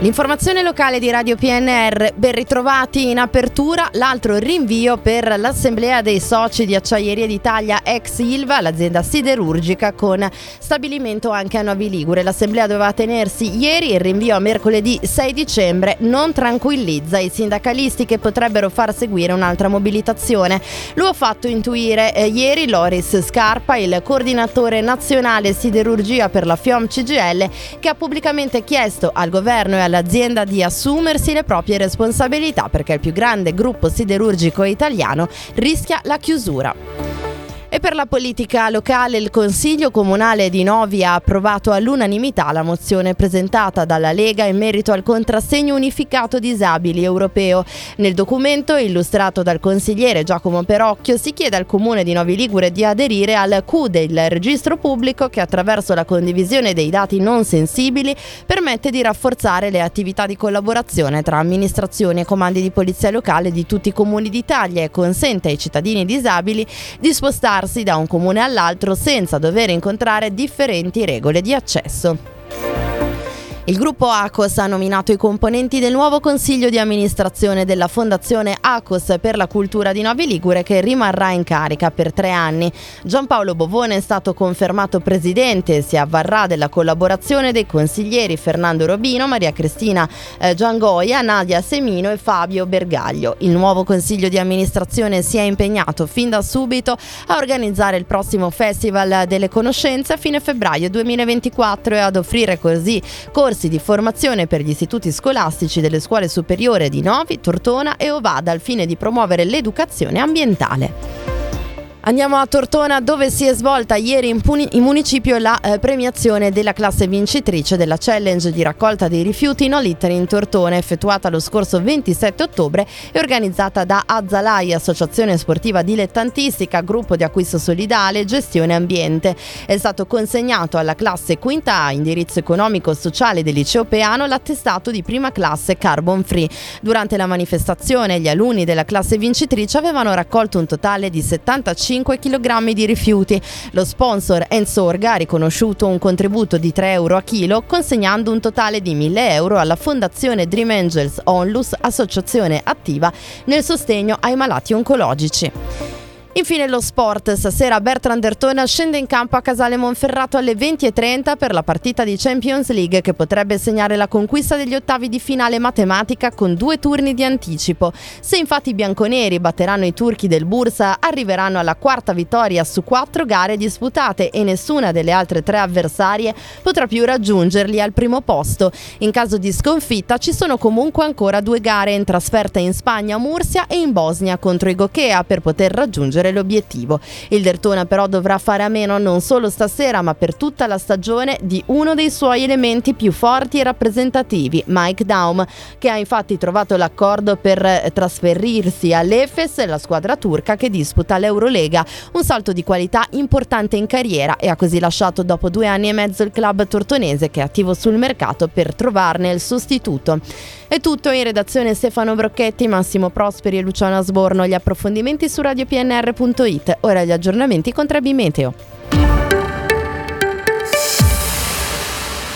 L'informazione locale di Radio PNR, ben ritrovati in apertura, l'altro rinvio per l'assemblea dei soci di Acciaierie d'Italia ex Ilva, l'azienda siderurgica con stabilimento anche a Novi Ligure. L'assemblea doveva tenersi ieri, il rinvio a mercoledì 6 dicembre non tranquillizza i sindacalisti che potrebbero far seguire un'altra mobilitazione. Lo ha fatto intuire eh, ieri Loris Scarpa, il coordinatore nazionale siderurgia per la FIOM CGL, che ha pubblicamente chiesto al governo e all'azienda di assumersi le proprie responsabilità perché il più grande gruppo siderurgico italiano rischia la chiusura. E per la politica locale il Consiglio Comunale di Novi ha approvato all'unanimità la mozione presentata dalla Lega in merito al contrassegno unificato disabili europeo. Nel documento illustrato dal consigliere Giacomo Perocchio si chiede al Comune di Novi Ligure di aderire al CUDE, il registro pubblico che attraverso la condivisione dei dati non sensibili permette di rafforzare le attività di collaborazione tra amministrazioni e comandi di polizia locale di tutti i comuni d'Italia e consente ai cittadini disabili di spostare spostarsi da un comune all'altro senza dover incontrare differenti regole di accesso. Il gruppo ACOS ha nominato i componenti del nuovo consiglio di amministrazione della Fondazione ACOS per la cultura di Novi Ligure che rimarrà in carica per tre anni. Giampaolo Bovone è stato confermato presidente e si avvarrà della collaborazione dei consiglieri Fernando Robino, Maria Cristina eh, Giangoia, Nadia Semino e Fabio Bergaglio. Il nuovo consiglio di amministrazione si è impegnato fin da subito a organizzare il prossimo Festival delle Conoscenze a fine febbraio 2024 e ad offrire così corsi corsi di formazione per gli istituti scolastici delle scuole superiori di Novi, Tortona e Ovada al fine di promuovere l'educazione ambientale. Andiamo a Tortona dove si è svolta ieri in, puni- in municipio la eh, premiazione della classe vincitrice della challenge di raccolta dei rifiuti No Litter in Tortona effettuata lo scorso 27 ottobre e organizzata da Azzalai, associazione sportiva dilettantistica, gruppo di acquisto solidale gestione ambiente. È stato consegnato alla classe quinta A, indirizzo economico sociale del liceo Peano, l'attestato di prima classe carbon free. Durante la manifestazione gli alunni della classe vincitrice avevano raccolto un totale di 75 5 kg di rifiuti. Lo sponsor Ensorga ha riconosciuto un contributo di 3 euro a chilo, consegnando un totale di 1000 euro alla Fondazione Dream Angels Onlus, associazione attiva nel sostegno ai malati oncologici. Infine lo sport, stasera Bertrand Dertona scende in campo a Casale Monferrato alle 20.30 per la partita di Champions League che potrebbe segnare la conquista degli ottavi di finale matematica con due turni di anticipo. Se infatti i bianconeri batteranno i turchi del Bursa arriveranno alla quarta vittoria su quattro gare disputate e nessuna delle altre tre avversarie potrà più raggiungerli al primo posto. In caso di sconfitta ci sono comunque ancora due gare in trasferta in Spagna Mursia e in Bosnia contro i Gokea per poter raggiungere raggiungere l'obiettivo. Il Dertona però dovrà fare a meno non solo stasera ma per tutta la stagione di uno dei suoi elementi più forti e rappresentativi, Mike Daum, che ha infatti trovato l'accordo per trasferirsi all'Efes, la squadra turca che disputa l'Eurolega, un salto di qualità importante in carriera e ha così lasciato dopo due anni e mezzo il club tortonese che è attivo sul mercato per trovarne il sostituto. È tutto in redazione Stefano Brocchetti, Massimo Prosperi e Luciano Asborno. Gli approfondimenti su radiopnr.it. Ora gli aggiornamenti con Trebi Meteo.